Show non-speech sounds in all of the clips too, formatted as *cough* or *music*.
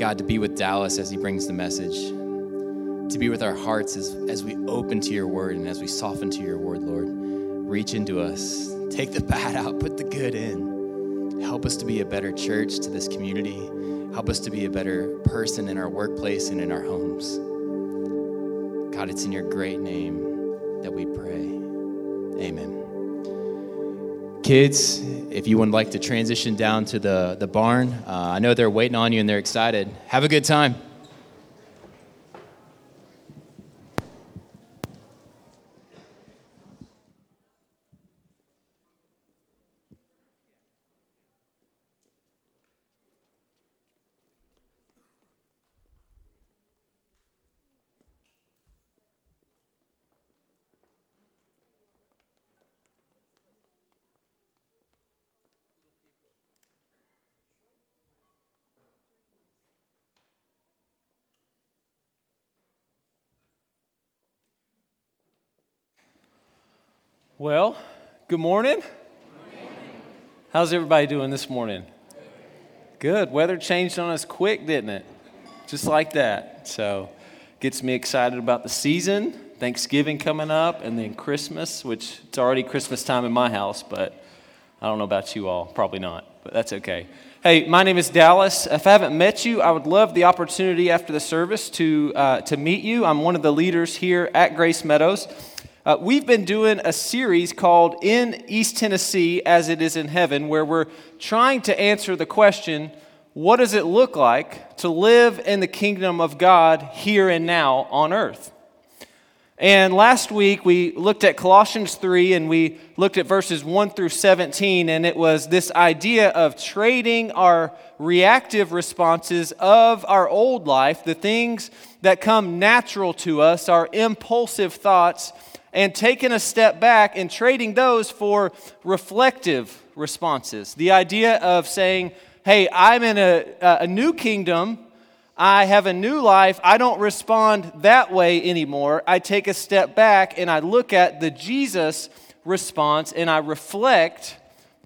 God, to be with Dallas as he brings the message, to be with our hearts as, as we open to your word and as we soften to your word, Lord. Reach into us, take the *laughs* bad out, put the good in. Help us to be a better church to this community. Help us to be a better person in our workplace and in our homes. God, it's in your great name that we pray. Amen. Kids, if you would like to transition down to the, the barn, uh, I know they're waiting on you and they're excited. Have a good time. Well, good morning. How's everybody doing this morning? Good. Weather changed on us quick, didn't it? Just like that. So, gets me excited about the season. Thanksgiving coming up, and then Christmas, which it's already Christmas time in my house, but I don't know about you all. Probably not, but that's okay. Hey, my name is Dallas. If I haven't met you, I would love the opportunity after the service to, uh, to meet you. I'm one of the leaders here at Grace Meadows. Uh, we've been doing a series called In East Tennessee as It Is in Heaven, where we're trying to answer the question what does it look like to live in the kingdom of God here and now on earth? And last week we looked at Colossians 3 and we looked at verses 1 through 17, and it was this idea of trading our reactive responses of our old life, the things that come natural to us, our impulsive thoughts and taking a step back and trading those for reflective responses. The idea of saying, hey, I'm in a, a new kingdom. I have a new life. I don't respond that way anymore. I take a step back and I look at the Jesus response and I reflect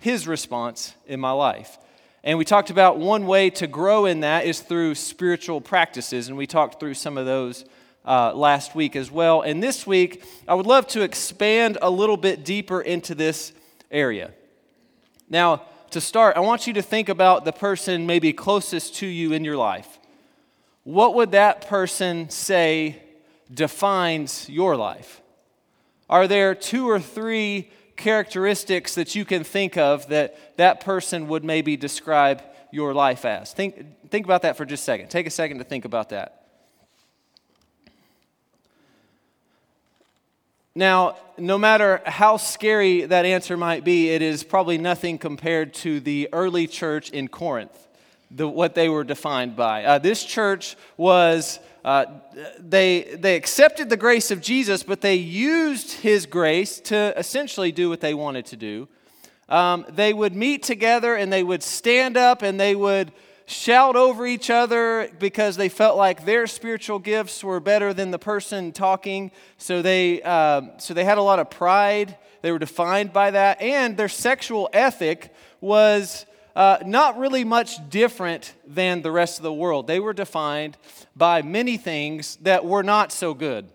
his response in my life. And we talked about one way to grow in that is through spiritual practices, and we talked through some of those uh, last week as well. And this week, I would love to expand a little bit deeper into this area. Now, to start, I want you to think about the person maybe closest to you in your life. What would that person say defines your life? Are there two or three characteristics that you can think of that that person would maybe describe your life as? Think, think about that for just a second. Take a second to think about that. Now, no matter how scary that answer might be, it is probably nothing compared to the early church in Corinth, the, what they were defined by. Uh, this church was, uh, they, they accepted the grace of Jesus, but they used his grace to essentially do what they wanted to do. Um, they would meet together and they would stand up and they would shout over each other because they felt like their spiritual gifts were better than the person talking. So they, um, so they had a lot of pride. They were defined by that. And their sexual ethic was uh, not really much different than the rest of the world. They were defined by many things that were not so good.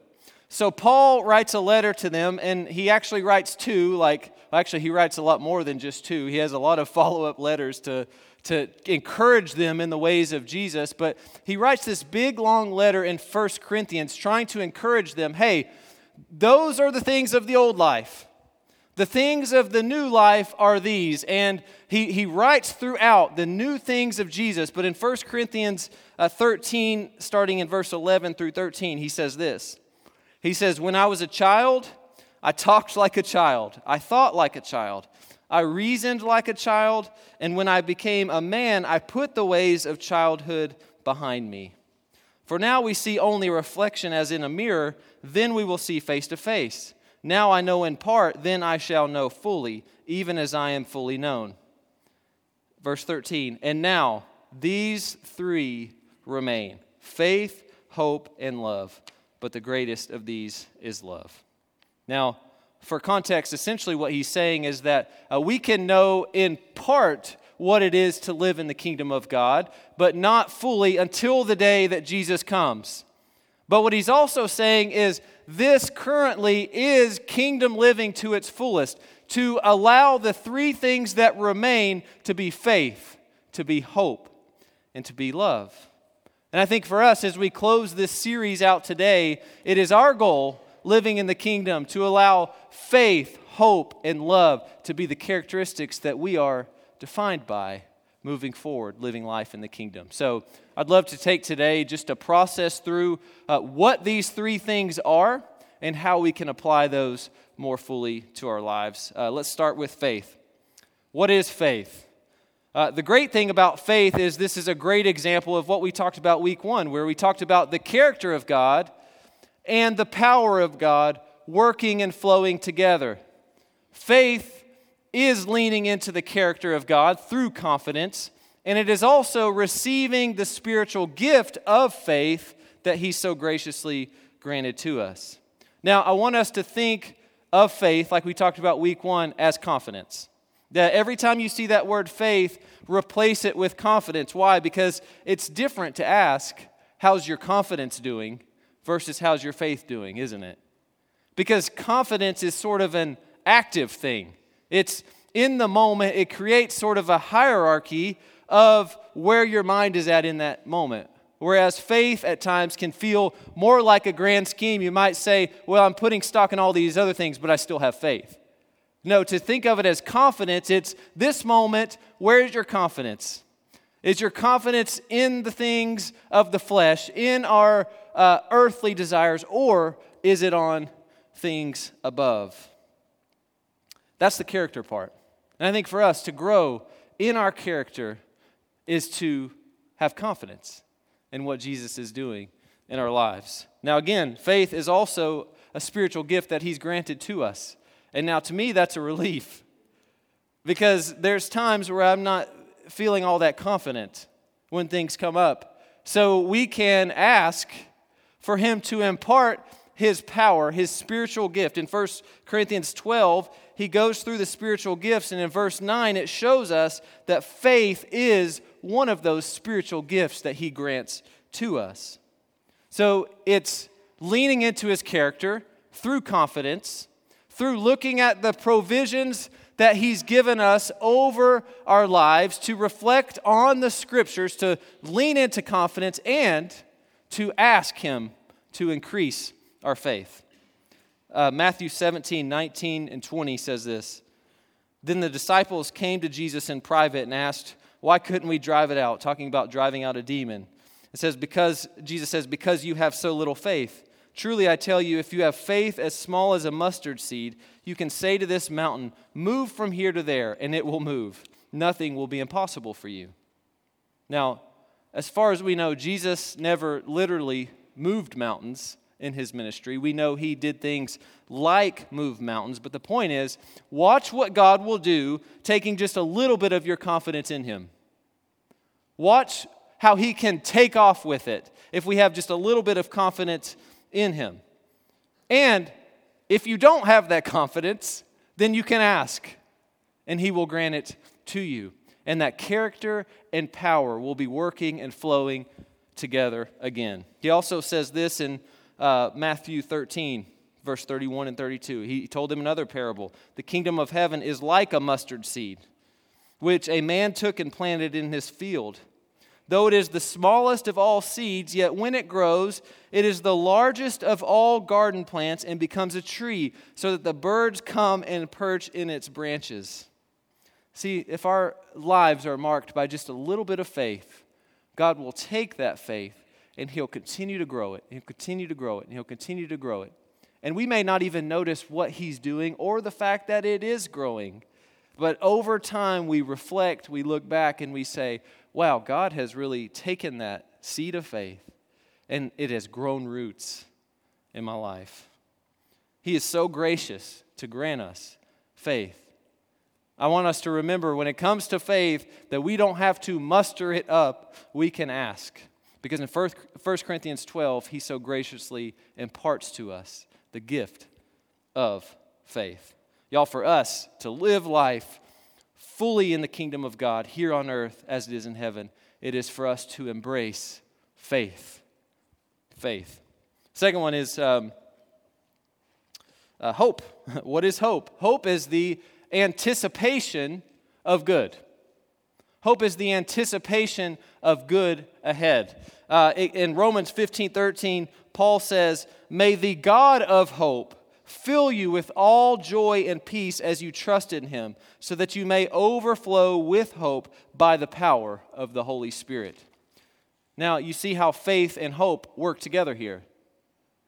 So Paul writes a letter to them, and he actually writes two, like, actually, he writes a lot more than just two. He has a lot of *laughs* follow up letters to to encourage them in the ways of Jesus. But he writes this big, long letter in First Corinthians trying to encourage them hey, those are the things of the old life. The things of the new life are these. And he, he writes throughout the new things of Jesus. But in 1 Corinthians uh, 13, starting in verse 11 through 13, he says this He says, When I was a child, I talked like a child, I thought like a child. I reasoned like a child, and when I became a man, I put the ways of childhood behind me. For now we see only reflection as in a mirror, then we will see face to face. Now I know in part, then I shall know fully, even as I am fully known. Verse 13, and now these three remain faith, hope, and love, but the greatest of these is love. Now, for context, essentially what he's saying is that uh, we can know in part what it is to live in the kingdom of God, but not fully until the day that Jesus comes. But what he's also saying is this currently is kingdom living to its fullest, to allow the three things that remain to be faith, to be hope, and to be love. And I think for us, as we close this series out today, it is our goal living in the kingdom to allow faith, hope, and love to be the characteristics that we are defined by moving forward, living life in the kingdom. So I'd love to take today just to process through uh, what these three things are and how we can apply those more fully to our lives. Uh, let's start with faith. What is faith? Uh, the great thing about faith is this is a great example of what we talked about week one, where we talked about the character of God and the power of God working and flowing together. Faith is leaning into the character of God through confidence, and it is also receiving the spiritual gift of faith that He so graciously granted to us. Now, I want us to think of faith, like we talked about week one, as confidence. That every time you see that word faith, replace it with confidence. Why? Because it's different to ask, How's your confidence doing? versus how's your faith doing, isn't it? Because confidence is sort of an active thing. It's in the moment, it creates sort of a hierarchy of where your mind is at in that moment. Whereas faith at times can feel more like a grand scheme. You might say, Well, I'm putting stock in all these other things, but I still have faith. No, to think of it as confidence, it's this moment, where's your confidence? Is your confidence in the things of the flesh, in our uh, earthly desires, or is it on things above? That's the character part. And I think for us to grow in our character is to have confidence in what Jesus is doing in our lives. Now, again, faith is also a spiritual gift that He's granted to us. And now, to me, that's a relief because there's times where I'm not feeling all that confident when things come up. So we can ask for Him to impart His power, His spiritual gift. In 1 Corinthians 12, he goes through the spiritual gifts, and in verse 9, it shows us that faith is one of those spiritual gifts that he grants to us. So it's leaning into his character through confidence, through looking at the provisions that he's given us over our lives to reflect on the scriptures, to lean into confidence, and to ask him to increase our faith. Uh, Matthew 17, 19, and 20 says this. Then the disciples came to Jesus in private and asked, Why couldn't we drive it out? Talking about driving out a demon. It says, Because, Jesus says, Because you have so little faith. Truly, I tell you, if you have faith as small as a mustard seed, you can say to this mountain, Move from here to there, and it will move. Nothing will be impossible for you. Now, as far as we know, Jesus never literally moved mountains in his ministry. We know he did things like move mountains, but the point is watch what God will do taking just a little bit of your confidence in him. Watch how he can take off with it if we have just a little bit of confidence in him. And if you don't have that confidence, then you can ask, and he will grant it to you. And that character and power will be working and flowing together again. He also says this in uh, Matthew 13, verse 31 and 32. He told them another parable. The kingdom of heaven is like a mustard seed, which a man took and planted in his field. Though it is the smallest of all seeds, yet when it grows, it is the largest of all garden plants and becomes a tree, so that the birds come and perch in its branches. See, if our lives are marked by just a little bit of faith, God will take that faith and He'll continue to grow it. He'll continue to grow it, and He'll continue to grow it. And we may not even notice what He's doing or the fact that it is growing. But over time, we reflect, we look back, and we say, wow, God has really taken that seed of faith and it has grown roots in my life. He is so gracious to grant us faith. I want us to remember when it comes to faith that we don't have to muster it up, we can ask. Because in 1 Corinthians 12, he so graciously imparts to us the gift of faith. Y'all, for us to live life fully in the kingdom of God here on earth as it is in heaven. It is for us to embrace faith. Faith. Second one is um, uh, hope. *laughs* what is hope? Hope is the anticipation of good. Hope is the anticipation of good ahead. Uh, in Romans 15 13, Paul says, May the God of hope fill you with all joy and peace as you trust in him, so that you may overflow with hope by the power of the Holy Spirit. Now, you see how faith and hope work together here,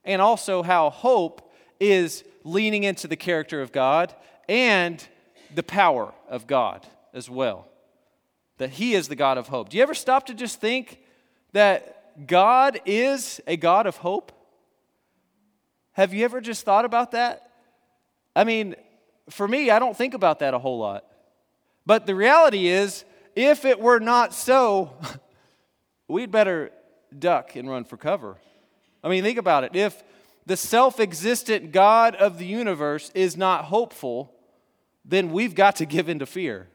and also how hope is leaning into the character of God and the power of God as well. That He is the God of hope. Do you ever stop to just think that God is a God of hope? Have you ever just thought about that? I mean, for me, I don't think about that a whole lot. But the reality is, if it were not so, *laughs* we'd better duck and run for cover. I mean, think about it. If the self existent God of the universe is not hopeful, then we've got to give in to fear.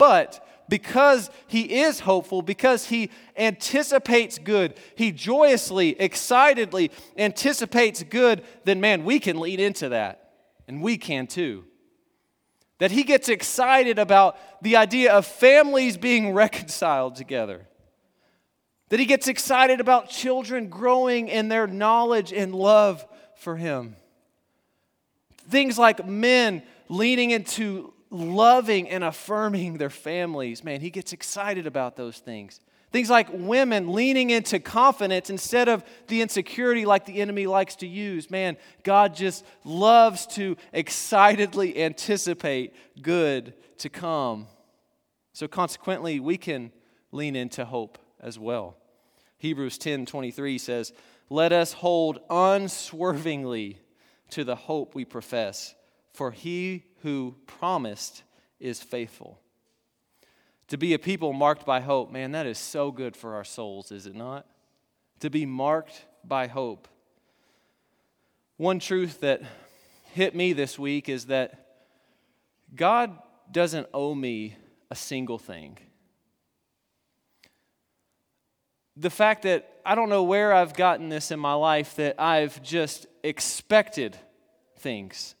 But because he is hopeful, because he anticipates good, he joyously, excitedly anticipates good, then man, we can lean into that. And we can too. That he gets excited about the idea of families being *laughs* reconciled together. That he gets excited about children growing in their knowledge and love for him. Things like men leaning into loving and affirming their families. Man, he gets excited about those things. Things like women leaning into confidence instead of the insecurity like the enemy likes to use. Man, God just loves to excitedly anticipate good to come. So consequently, we can lean into hope as well. Hebrews 10 23 says, Let us hold unswervingly to the hope we profess, for he who promised is faithful. To be a people marked by hope, man, that is so good for our souls, is it not? To be marked by hope. One truth that hit me this week is that God doesn't owe me a single thing. The fact that I don't know where I've gotten this in my life that I've just expected things.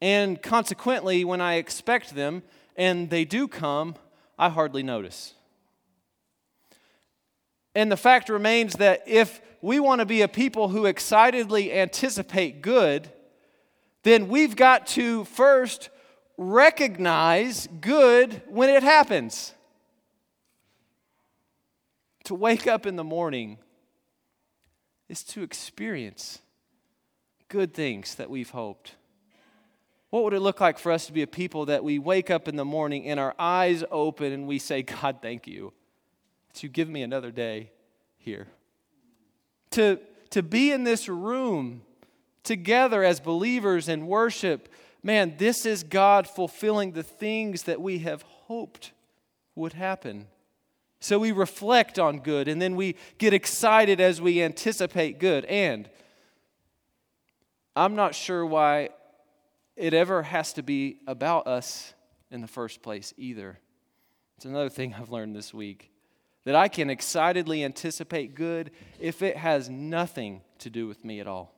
And consequently, when I expect them and they do come, I hardly notice. And the fact remains that if we want to be a people who excitedly anticipate good, then we've got to first recognize good when it happens. To wake up in the morning is to experience good things that we've hoped. What would it look like for us to be a people that we wake up in the morning and our eyes open and we say, God, thank you that you give me another day here? To, to be in this room together as believers and worship, man, this is God fulfilling the things that we have hoped would happen. So we reflect on good and then we get excited as we anticipate good. And I'm not sure why it ever has to be about us in the first place either. It's another thing I've learned this week that I can excitedly anticipate good if it has nothing to do with me at all.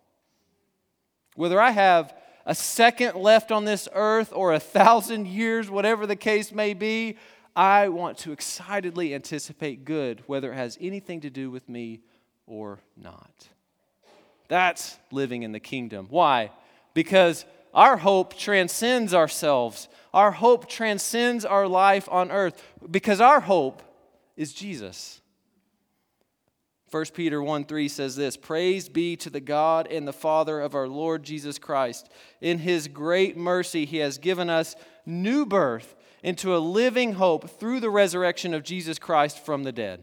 Whether I have a second left on this earth or a thousand years, whatever the case may be, I want to excitedly anticipate good, whether it has anything to do with me or not. That's living in the kingdom. Why? Because our hope transcends ourselves. Our hope transcends our life on earth because our hope is Jesus. 1 Peter 1 3 says this Praise be to the God and the Father of our Lord Jesus Christ. In his great mercy, he has given us new birth into a living hope through the resurrection of Jesus Christ from the dead.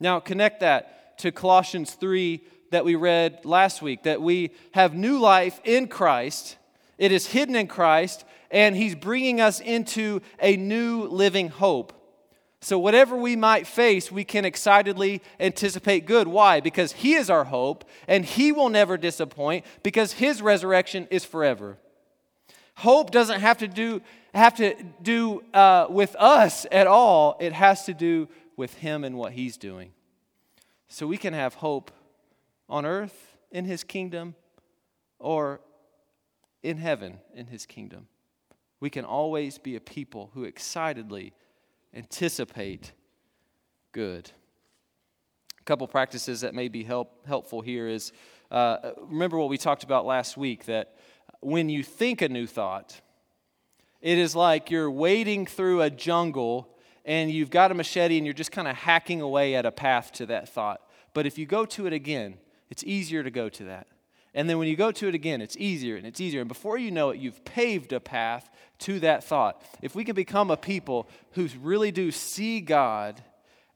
Now, connect that to Colossians 3 that we read last week that we have new life in Christ it is hidden in Christ, and He's bringing us into a new living hope. So, whatever we might face, we can excitedly anticipate good. Why? Because He is our hope, and He will never disappoint, because His resurrection is forever. Hope doesn't have to do, have to do uh, with us at all, it has to do with Him and what He's doing. So we can have hope on earth in His kingdom or in heaven in His kingdom. We can always be a people who excitedly anticipate good. A couple practices that may be help, helpful here is uh, remember what we talked about last week that when you think a new thought, it is like you're wading through a jungle and you've got a machete and you're just kind of hacking away at a path to that thought. But if you go to it again, it's easier to go to that. And then when you go to it again, it's easier and it's easier. And before you know it, you've paved a path to that thought. If we can become a people who really do see God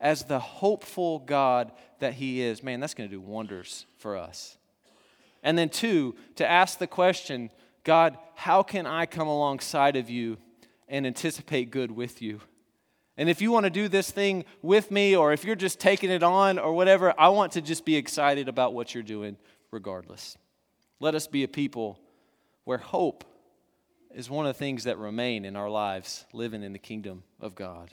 as the hopeful God that He is, man, that's going to do wonders for us. And then, two, to ask the question God, how can I come alongside of you and anticipate good with you? And if you want to do this thing with me, or if you're just taking it on or whatever, I want to just be excited about what you're doing regardless. Let us be a people where hope is one of the things that remain in our lives, living in the kingdom of God.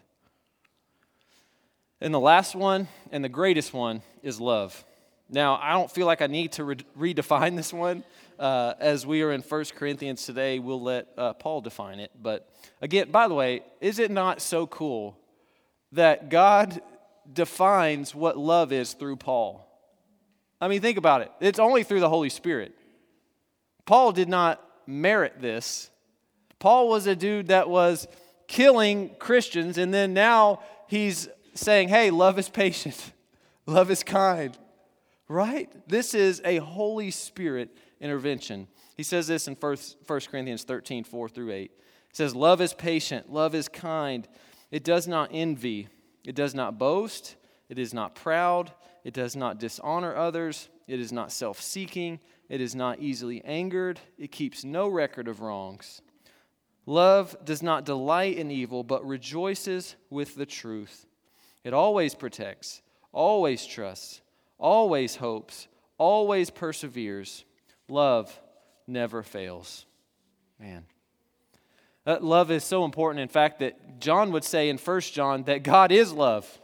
And the last one, and the greatest one, is love. Now, I don't feel like I need to re- redefine this one. Uh, as we are in 1 Corinthians today, we'll let uh, Paul define it. But again, by the way, is it not so cool that God defines what love is through Paul? I mean, think about it. It's only through the Holy Spirit. Paul did not merit this. Paul was a dude that was killing Christians, and then now he's saying, hey, love is patient, *laughs* love is kind right? This is a Holy Spirit intervention. He says this in 1 Corinthians 13, 4 through 8. He says, Love is patient, love is kind. It does not envy, it does not boast, it is not proud, it does not dishonor others, it is not self seeking, it is not easily angered, it keeps no record of wrongs. Love does not delight in evil, but rejoices with the truth. It always protects, always trusts always hopes, always perseveres. Love never fails. Man. Uh, love is so important, in fact, that John would say in 1 John that God is love.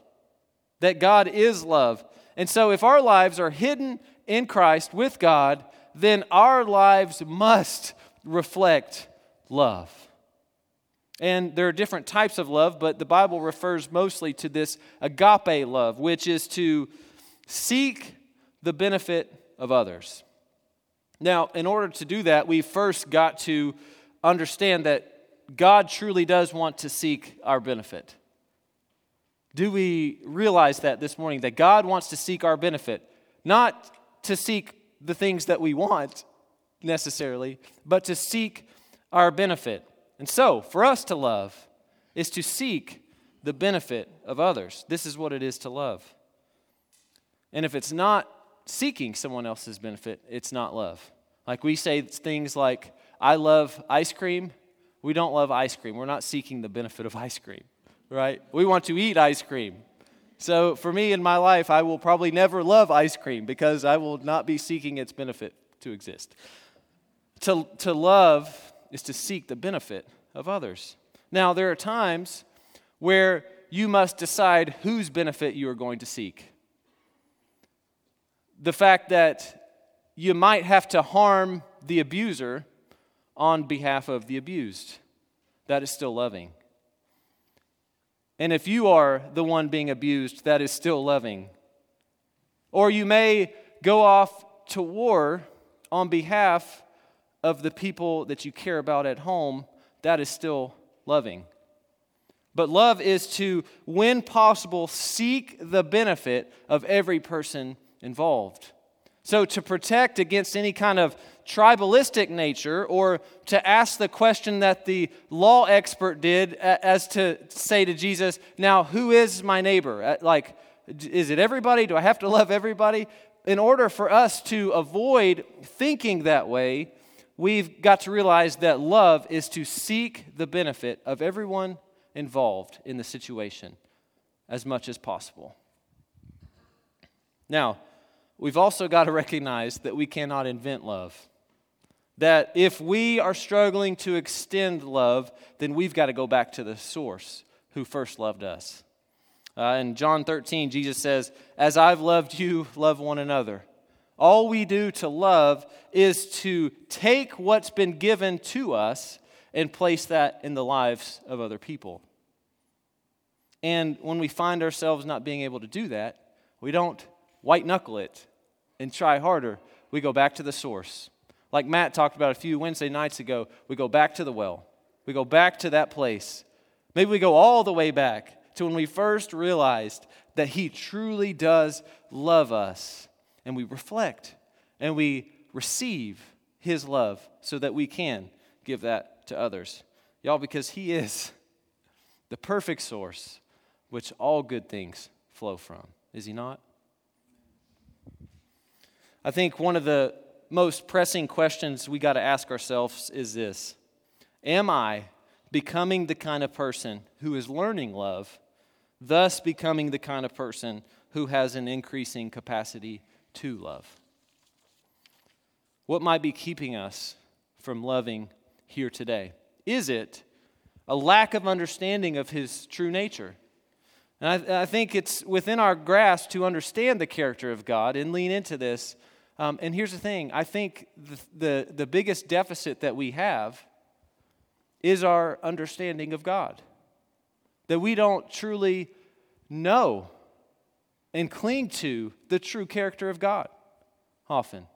That God is love. And so, if our lives are hidden in Christ with God, then our lives must reflect love. And there are different types of love, but the Bible refers mostly to this agape love, which is to Seek the benefit of others. Now, in order to do that, we first got to understand that God truly does want to seek our benefit. Do we realize that this morning? That God wants to seek our benefit, not to seek the things that we want necessarily, but to seek our benefit. And so, for us to love is to seek the benefit of others. This is what it is to love. And if it's not seeking someone else's benefit, it's not love. Like we say things like, I love ice cream. We don't love ice cream. We're not seeking the benefit of ice cream, right? We want to eat ice cream. So for me in my life, I will probably never love ice cream because I will not be seeking its benefit to exist. To, to love is to seek the benefit of others. Now, there are times where you must decide whose benefit you are going to seek the fact that you might have to harm the abuser on behalf of the abused. That is still loving. And if you are the one being abused, that is still loving. Or you may go off to war on behalf of the people that you care about at home, that is still loving. But love is to, when possible, seek the benefit of every person involved. So, to protect against any kind of tribalistic nature, or to ask the question that the law expert did, as to say to Jesus, Now, who is my neighbor? Uh, like, is it everybody? Do I have to *laughs* love everybody? In order for us to avoid thinking that way, we've got to realize that love is to seek the benefit of everyone involved in the situation as much as possible. Now, we've also got to recognize that we cannot invent love. That if we are struggling to extend love, then we've got to go back to the source who first loved us. Uh, in John 13, Jesus says, As I've loved you, love one another. All we do to love is to take what's been given to us and place that in the lives of other people. And when we find ourselves not being able to do that, we don't white knuckle it and try harder. We go back to the source. Like Matt talked about a few Wednesday nights ago, we go back to the well. We go back to that place. Maybe we go all the way back to when we first realized that He truly does love us. And we reflect and we receive His love so that we can give that to others. Y'all, because He is *laughs* the perfect source which all good things flow from. Is He not? I think one of the most pressing questions we got to ask ourselves is this Am I becoming the kind of person who is learning love, thus becoming the kind of person who has an increasing capacity to love? What might be keeping us from loving here today? Is it a lack of understanding of his true nature? And I, I, think it's within our grasp to understand the character of God and lean into this um, and here's the thing I think the, the, the biggest deficit that we have is our understanding of God. That we don't truly know and cling to the true character of God often.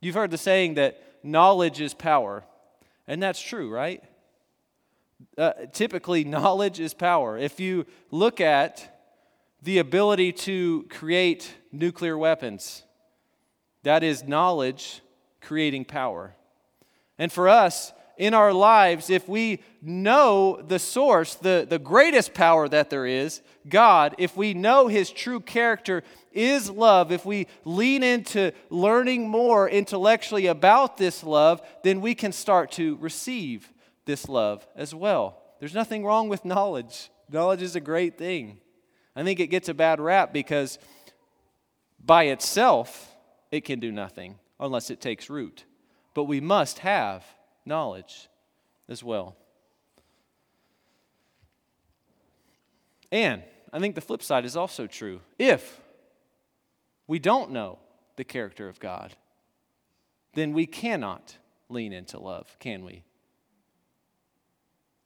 You've heard the saying that knowledge is power, and that's true, right? Uh, typically, *laughs* knowledge is power. If you look at the ability to create nuclear weapons, that is knowledge creating power. And for us, in our lives, if we know the source, the, the greatest power that there is, God, if we know His true character is love, if we lean into learning more intellectually about this love, then we can start to receive this love as well. There's nothing wrong with knowledge. Knowledge is a great thing. I think it gets a bad rap because by itself, it can do nothing unless it takes root. But we must have knowledge as well. And I think the flip side is also true. If we don't know the character of God, then we cannot lean into love, can we?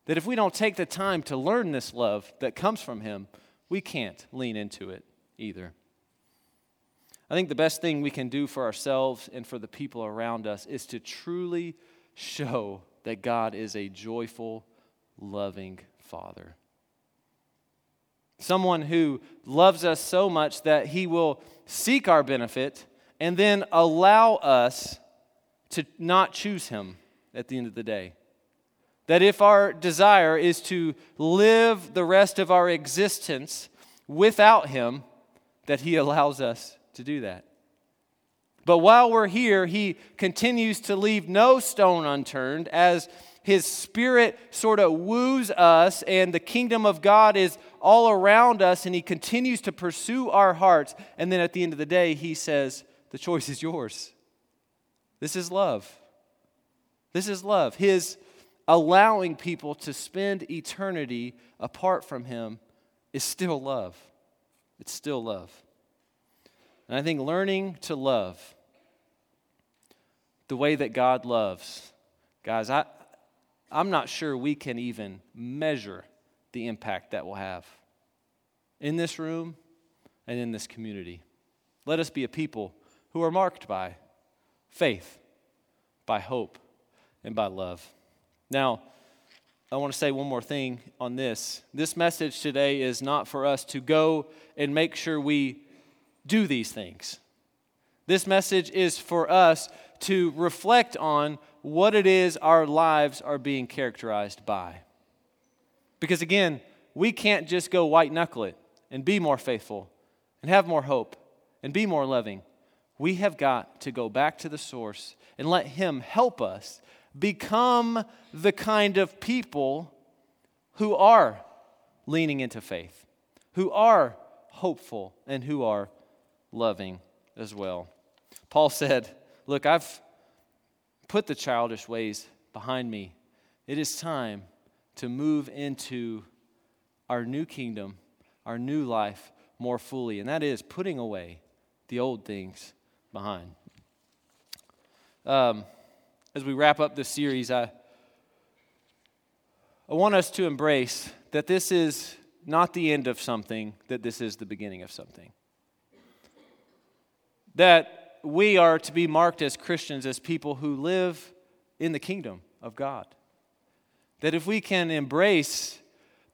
That if we don't take the time to learn this love that comes from Him, we can't lean into it either. I think the best thing we can do for ourselves and for the people around us is to truly show that God is a joyful, loving Father. Someone who loves us so much that he will seek our benefit and then allow us to not choose him at the end of the day. That if our desire is to live the rest of our existence without him, that he allows us to do that. But while we're here, he continues to leave no stone unturned as his spirit sort of woos us and the kingdom of God is all around us and he continues to pursue our hearts. And then at the end of the day, he says, The choice is yours. This is love. This is love. His allowing people to spend eternity apart from him is still love. It's still love. And I think learning to love the way that God loves, guys, I, I'm not sure we can even measure the impact that will have in this room and in this community. Let us be a people who are marked by faith, by hope, and by love. Now, I want to say one more thing on this. This message today is not for us to go and make sure we do these things. This message is for us to reflect on what it is our lives are being characterized by. Because again, we can't just go white knuckle it and be more faithful and have more hope and be more loving. We have got to go back to the source and let Him help us become the kind of people who are leaning into faith, who are hopeful, and who are loving as well. Paul said, Look, I've put the childish ways behind me. It is time to move into our new kingdom, our new life more fully, and that is putting away the old things behind. Um, as we wrap up this series, I, I want us to embrace that this is not the end of something, that this is the beginning of something. That we are to be marked as Christians, as people who live in the kingdom of God. That if we can embrace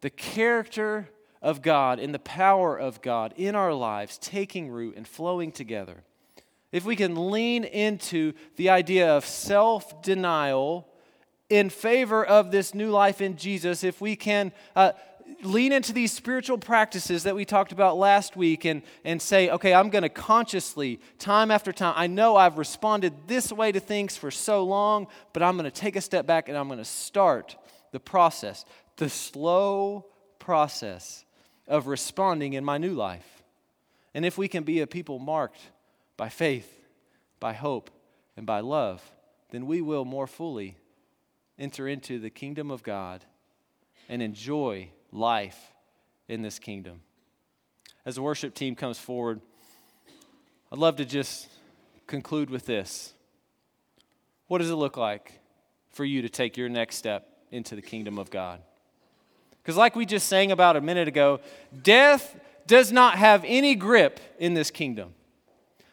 the character of God and the power of God in our lives taking root and flowing together, if we can lean into the idea of self denial in favor of this new life in Jesus, if we can uh, lean into these spiritual practices that we talked about last week and, and say, okay, I'm going to consciously, time after time, I know I've responded this way to things for so long, but I'm going to take a step back and I'm going to start the process, the slow process of responding in my new life. And if we can be a people marked by faith, by hope, and by love, then we will more fully enter into the kingdom of God and enjoy life in this kingdom. As the worship team comes forward, I'd love to just conclude with this. What does it look like for you to take your next step into the kingdom of God? Because, like we just sang about a minute ago, death does not have any grip in this kingdom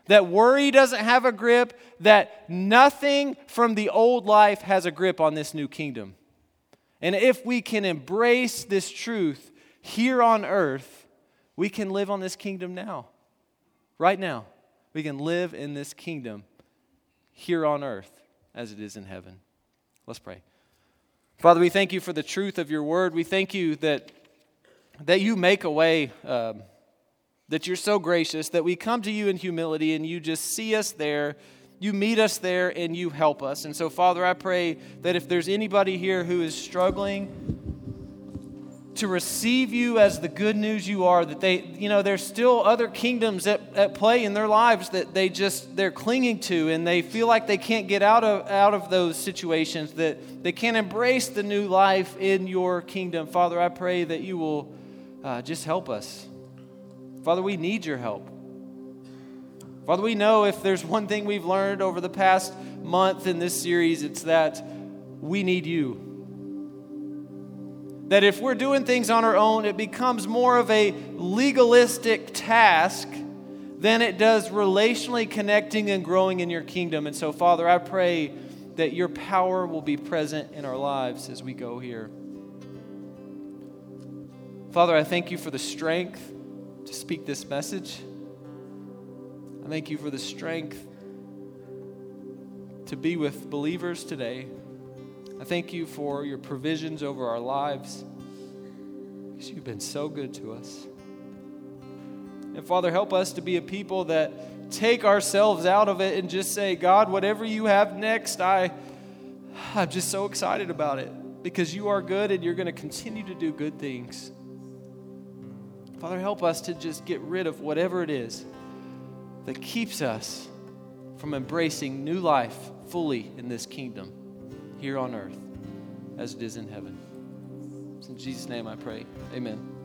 that worry doesn't have a grip, that nothing from the old life has a grip on this new kingdom. And if we can embrace this truth here on earth, we can live on this kingdom now. Right now. We can live in this kingdom here on earth as it is in heaven. Let's pray. Father, we thank you for the truth of your word. We thank you that, that you make a way. Um, that you're so gracious that we come to you in humility and you just see us there. You meet us there and you help us. And so, Father, I pray that if there's anybody here who is struggling to receive you as the good news you are, that they, you know, there's still other kingdoms at, at play in their lives that they just, they're clinging to and they feel like they can't get out of, out of those situations, that they can't embrace the new life in your kingdom. Father, I pray that you will uh, just help us. Father, we need your help. Father, we know if there's one thing we've learned over the past month in this series, it's that we need you. That if we're doing things on our own, it becomes more of a legalistic task than it does relationally connecting and growing in your kingdom. And so, Father, I pray that your power will be present in our lives as we go here. Father, I thank you for the strength to speak this message. I thank you for the strength to be with believers today. I thank you for your provisions over our lives because you've been so good to us. And Father, help us to be a people that take ourselves out of it and just say, God, whatever you have next, I, I'm just so excited about it because you are good and you're going to continue to do good things. Father, help us to just get rid of whatever it is that keeps us from embracing new life fully in this kingdom here on earth as it is in heaven. It's in Jesus' name I pray. Amen.